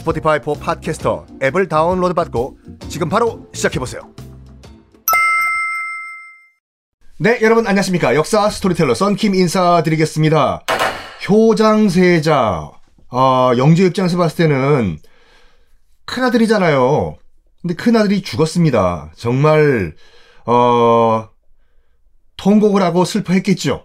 Spotify for Podcasters 앱을 다운로드 받고 지금 바로 시작해보세요. 네, 여러분 안녕하십니까. 역사 스토리텔러 썬킴 인사드리겠습니다. 효장세자, 아, 영주 입장에서 봤을 때는 큰아들이잖아요. 근데 큰아들이 죽었습니다. 정말, 어, 통곡을 하고 슬퍼했겠죠.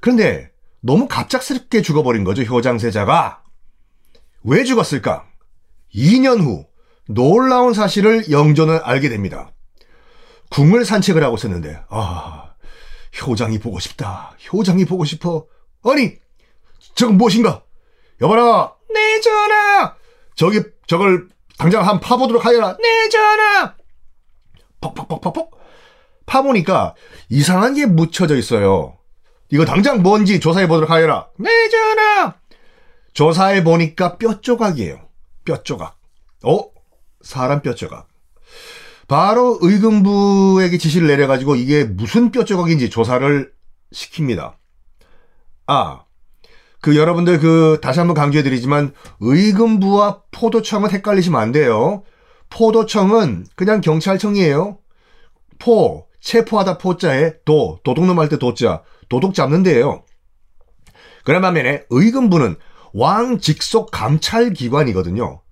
그런데 너무 갑작스럽게 죽어버린 거죠, 효장세자가. 왜 죽었을까? 2년 후 놀라운 사실을 영조는 알게 됩니다. 궁을 산책을 하고 있었는데, 아, 효장이 보고 싶다. 효장이 보고 싶어. 아니, 저건 무엇인가? 여봐라, 내 전하! 저기, 저걸 당장 한 파보도록 하여라. 내 전하! 퍽퍽퍽퍽퍽. 파보니까 이상한 게 묻혀져 있어요. 이거 당장 뭔지 조사해 보도록 하여라. 네, 전하! 조사해 보니까 뼈 조각이에요. 뼈 조각. 어? 사람 뼈 조각. 바로 의금부에게 지시를 내려가지고 이게 무슨 뼈 조각인지 조사를 시킵니다. 아, 그 여러분들 그 다시 한번 강조해드리지만 의금부와 포도청은 헷갈리시면 안 돼요. 포도청은 그냥 경찰청이에요. 포, 체포하다 포자에 도, 도둑놈 할 때 도자, 도둑 잡는 데예요. 그런 반면에 의금부는 왕 직속 감찰 기관이거든요.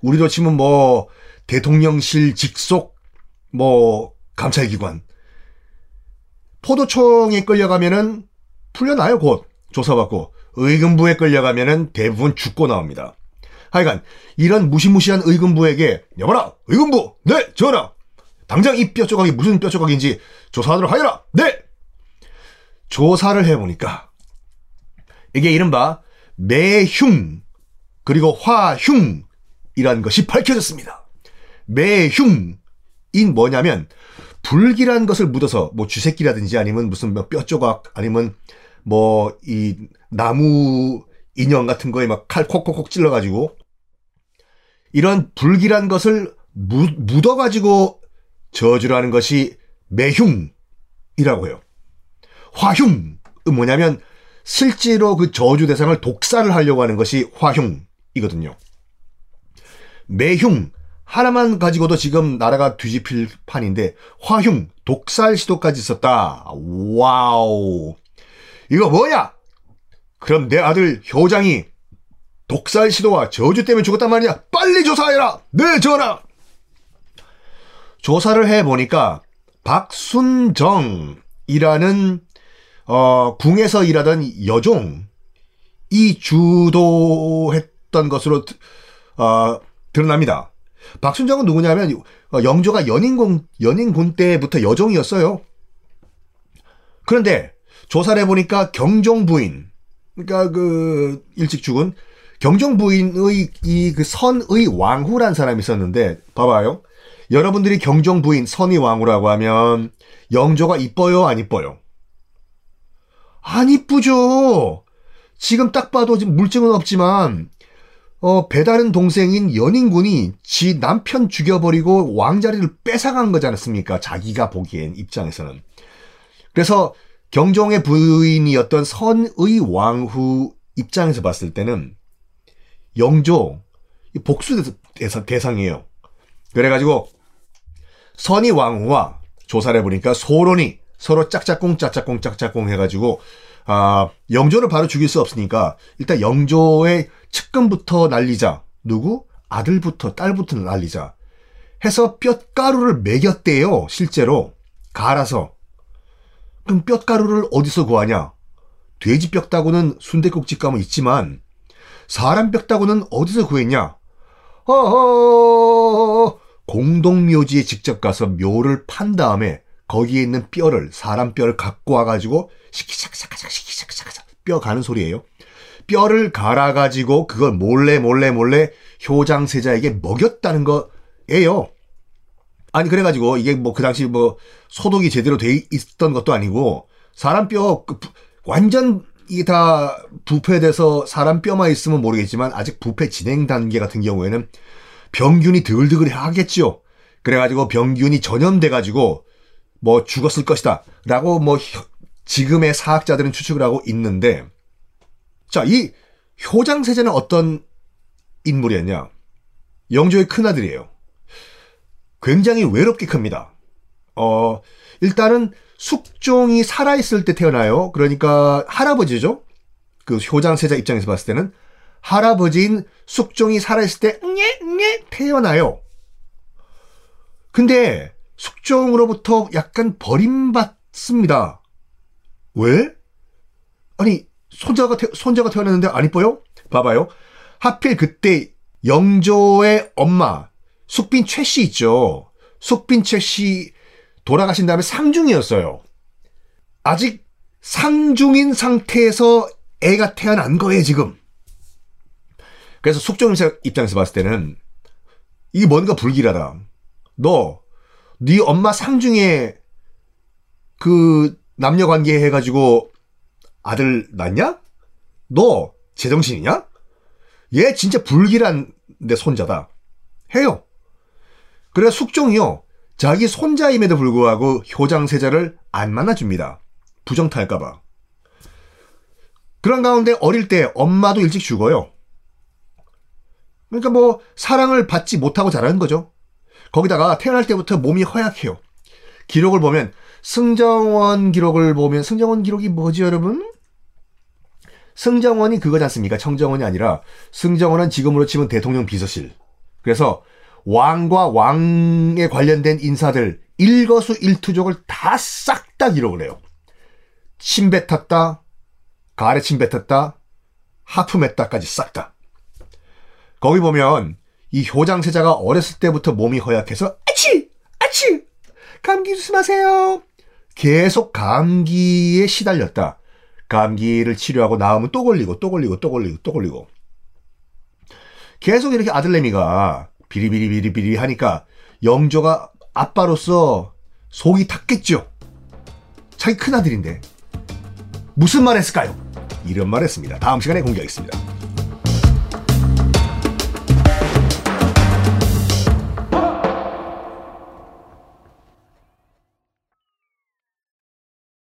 우리도 치면 뭐 대통령실 직속 뭐 감찰 기관. 포도청에 끌려가면은 풀려나요 곧 조사받고 의금부에 끌려가면은 대부분 죽고 나옵니다. 하여간 이런 무시무시한 의금부에게 여봐라 의금부 네 전하 당장 이 뼈 조각이 무슨 뼈 조각인지 조사하도록 하여라 네 조사를 해보니까 이게 이른바 매흉 그리고 화흉이라는 것이 밝혀졌습니다. 매흉인 뭐냐면 불길한 것을 묻어서 뭐 쥐새끼라든지 아니면 무슨 뭐뼈 조각 아니면 뭐 이 나무 인형 같은 거에 막 칼 콕콕콕 찔러가지고 이런 불길한 것을 묻, 묻어가지고 저주를 하는 것이 매흉이라고 해요. 화흉은 뭐냐면 실제로 그 저주 대상을 독살을 하려고 하는 것이 화흉이거든요. 매흉 하나만 가지고도 지금 나라가 뒤집힐 판인데 화흉 독살 시도까지 있었다. Wow. 이거 뭐야? 그럼 내 아들 효장이 독살 시도와 저주 때문에 죽었단 말이야. 빨리 조사해라. 네 전하. 조사를 해 보니까 박순정이라는 어, 궁에서 일하던 여종이 주도했던 것으로 어, 드러납니다. 박순정은 누구냐면 어, 영조가 연인군 연인군 때부터 여종이었어요. 그런데 조사를 해보니까 경종 부인, 그러니까 그 일찍 죽은 경종 부인의 이 그 선의 왕후란 사람이 있었는데 봐봐요. 여러분들이 경종 부인 선의 왕후라고 하면 영조가 이뻐요, 안 이뻐요? 안 이쁘죠. 지금 딱 봐도 지금 물증은 없지만 어, 배다른 동생인 연인군이 지 남편 죽여버리고 왕자리를 뺏어간 거지 않습니까? 자기가 보기엔 입장에서는. 그래서 경종의 부인이었던 선의 왕후 입장에서 봤을 때는 영조 복수 대상이에요. 그래가지고 선의 왕후와 조사를 해보니까 소론이 서로 짝짝꿍 짝짝꿍 짝짝꿍 해가지고 아 영조를 바로 죽일 수 없으니까 일단 영조의 측근부터 날리자. 누구? 아들부터 딸부터 날리자. 해서 뼛가루를 매겼대요 실제로. 갈아서. 그럼 뼈가루를 어디서 구하냐? 돼지 뼈다구는 순대국집 가면 있지만 사람 뼈다구는 어디서 구했냐? 어허! 공동묘지에 직접 가서 묘를 판 다음에 거기에 있는 뼈를 사람 뼈를 갖고 와가지고 시키샥샥샥 시키샥샥 뼈 가는 소리예요. 뼈를 갈아가지고 그걸 몰래 몰래 몰래 효장세자에게 먹였다는 거예요. 아니 그래가지고 이게 뭐 그 당시 뭐 소독이 제대로 돼 있었던 것도 아니고 사람 뼈 그, 완전 이게 다 부패돼서 사람 뼈만 있으면 모르겠지만 아직 부패 진행 단계 같은 경우에는 병균이 드글드글 하겠지요. 그래가지고 병균이 전염돼가지고 뭐 죽었을 것이다. 라고 뭐 지금의 사학자들은 추측을 하고 있는데 자, 이 효장세자는 어떤 인물이었냐? 영조의 큰아들이에요. 굉장히 외롭게 큽니다. 어, 일단은 숙종이 살아있을 때 태어나요. 그러니까 할아버지죠. 그 효장세자 입장에서 봤을 때는 할아버지인 숙종이 살아있을 때 응예 응예 태어나요. 근데 숙종으로부터 약간 버림받습니다. 왜? 아니 손자가 태, 손자가 태어났는데 안 이뻐요? 봐봐요. 하필 그때 영조의 엄마 숙빈 최 씨 있죠. 숙빈 최 씨 돌아가신 다음에 상중이었어요. 아직 상중인 상태에서 애가 태어난 거예요, 지금. 그래서 숙종 입장에서 봤을 때는 이게 뭔가 불길하다. 너, 네 엄마 상중에 그 남녀 관계 해가지고 아들 낳냐? 너 제정신이냐? 얘 진짜 불길한 내 손자다. 해요. 그래 숙종이요. 자기 손자임에도 불구하고 효장세자를 안 만나줍니다. 부정탈까봐. 그런 가운데 어릴 때 엄마도 일찍 죽어요. 그러니까 뭐 사랑을 받지 못하고 자라는 거죠. 거기다가 태어날 때부터 몸이 허약해요. 기록을 보면 승정원 기록을 보면 승정원 기록이 뭐지 여러분? 승정원이 그거지 않습니까? 청정원이 아니라 승정원은 지금으로 치면 대통령 비서실. 그래서 왕과 왕에 관련된 인사들 일거수 일투족을 다 싹 다 기록을 해요. 침 뱉었다, 가래 침 뱉었다, 하품했다까지 싹 다. 거기 보면 이 효장세자가 어렸을 때부터 몸이 허약해서 아치! 아치! 감기 조심하세요. 계속 감기에 시달렸다. 감기를 치료하고 나오면 또 걸리고 또 걸리고 또 걸리고 또 걸리고. 계속 이렇게 아들내미가 비리비리비리비리 하니까 영조가 아빠로서 속이 탔겠죠. 자기 큰아들인데 무슨 말 했을까요? 이런 말 했습니다. 다음 시간에 공개하겠습니다.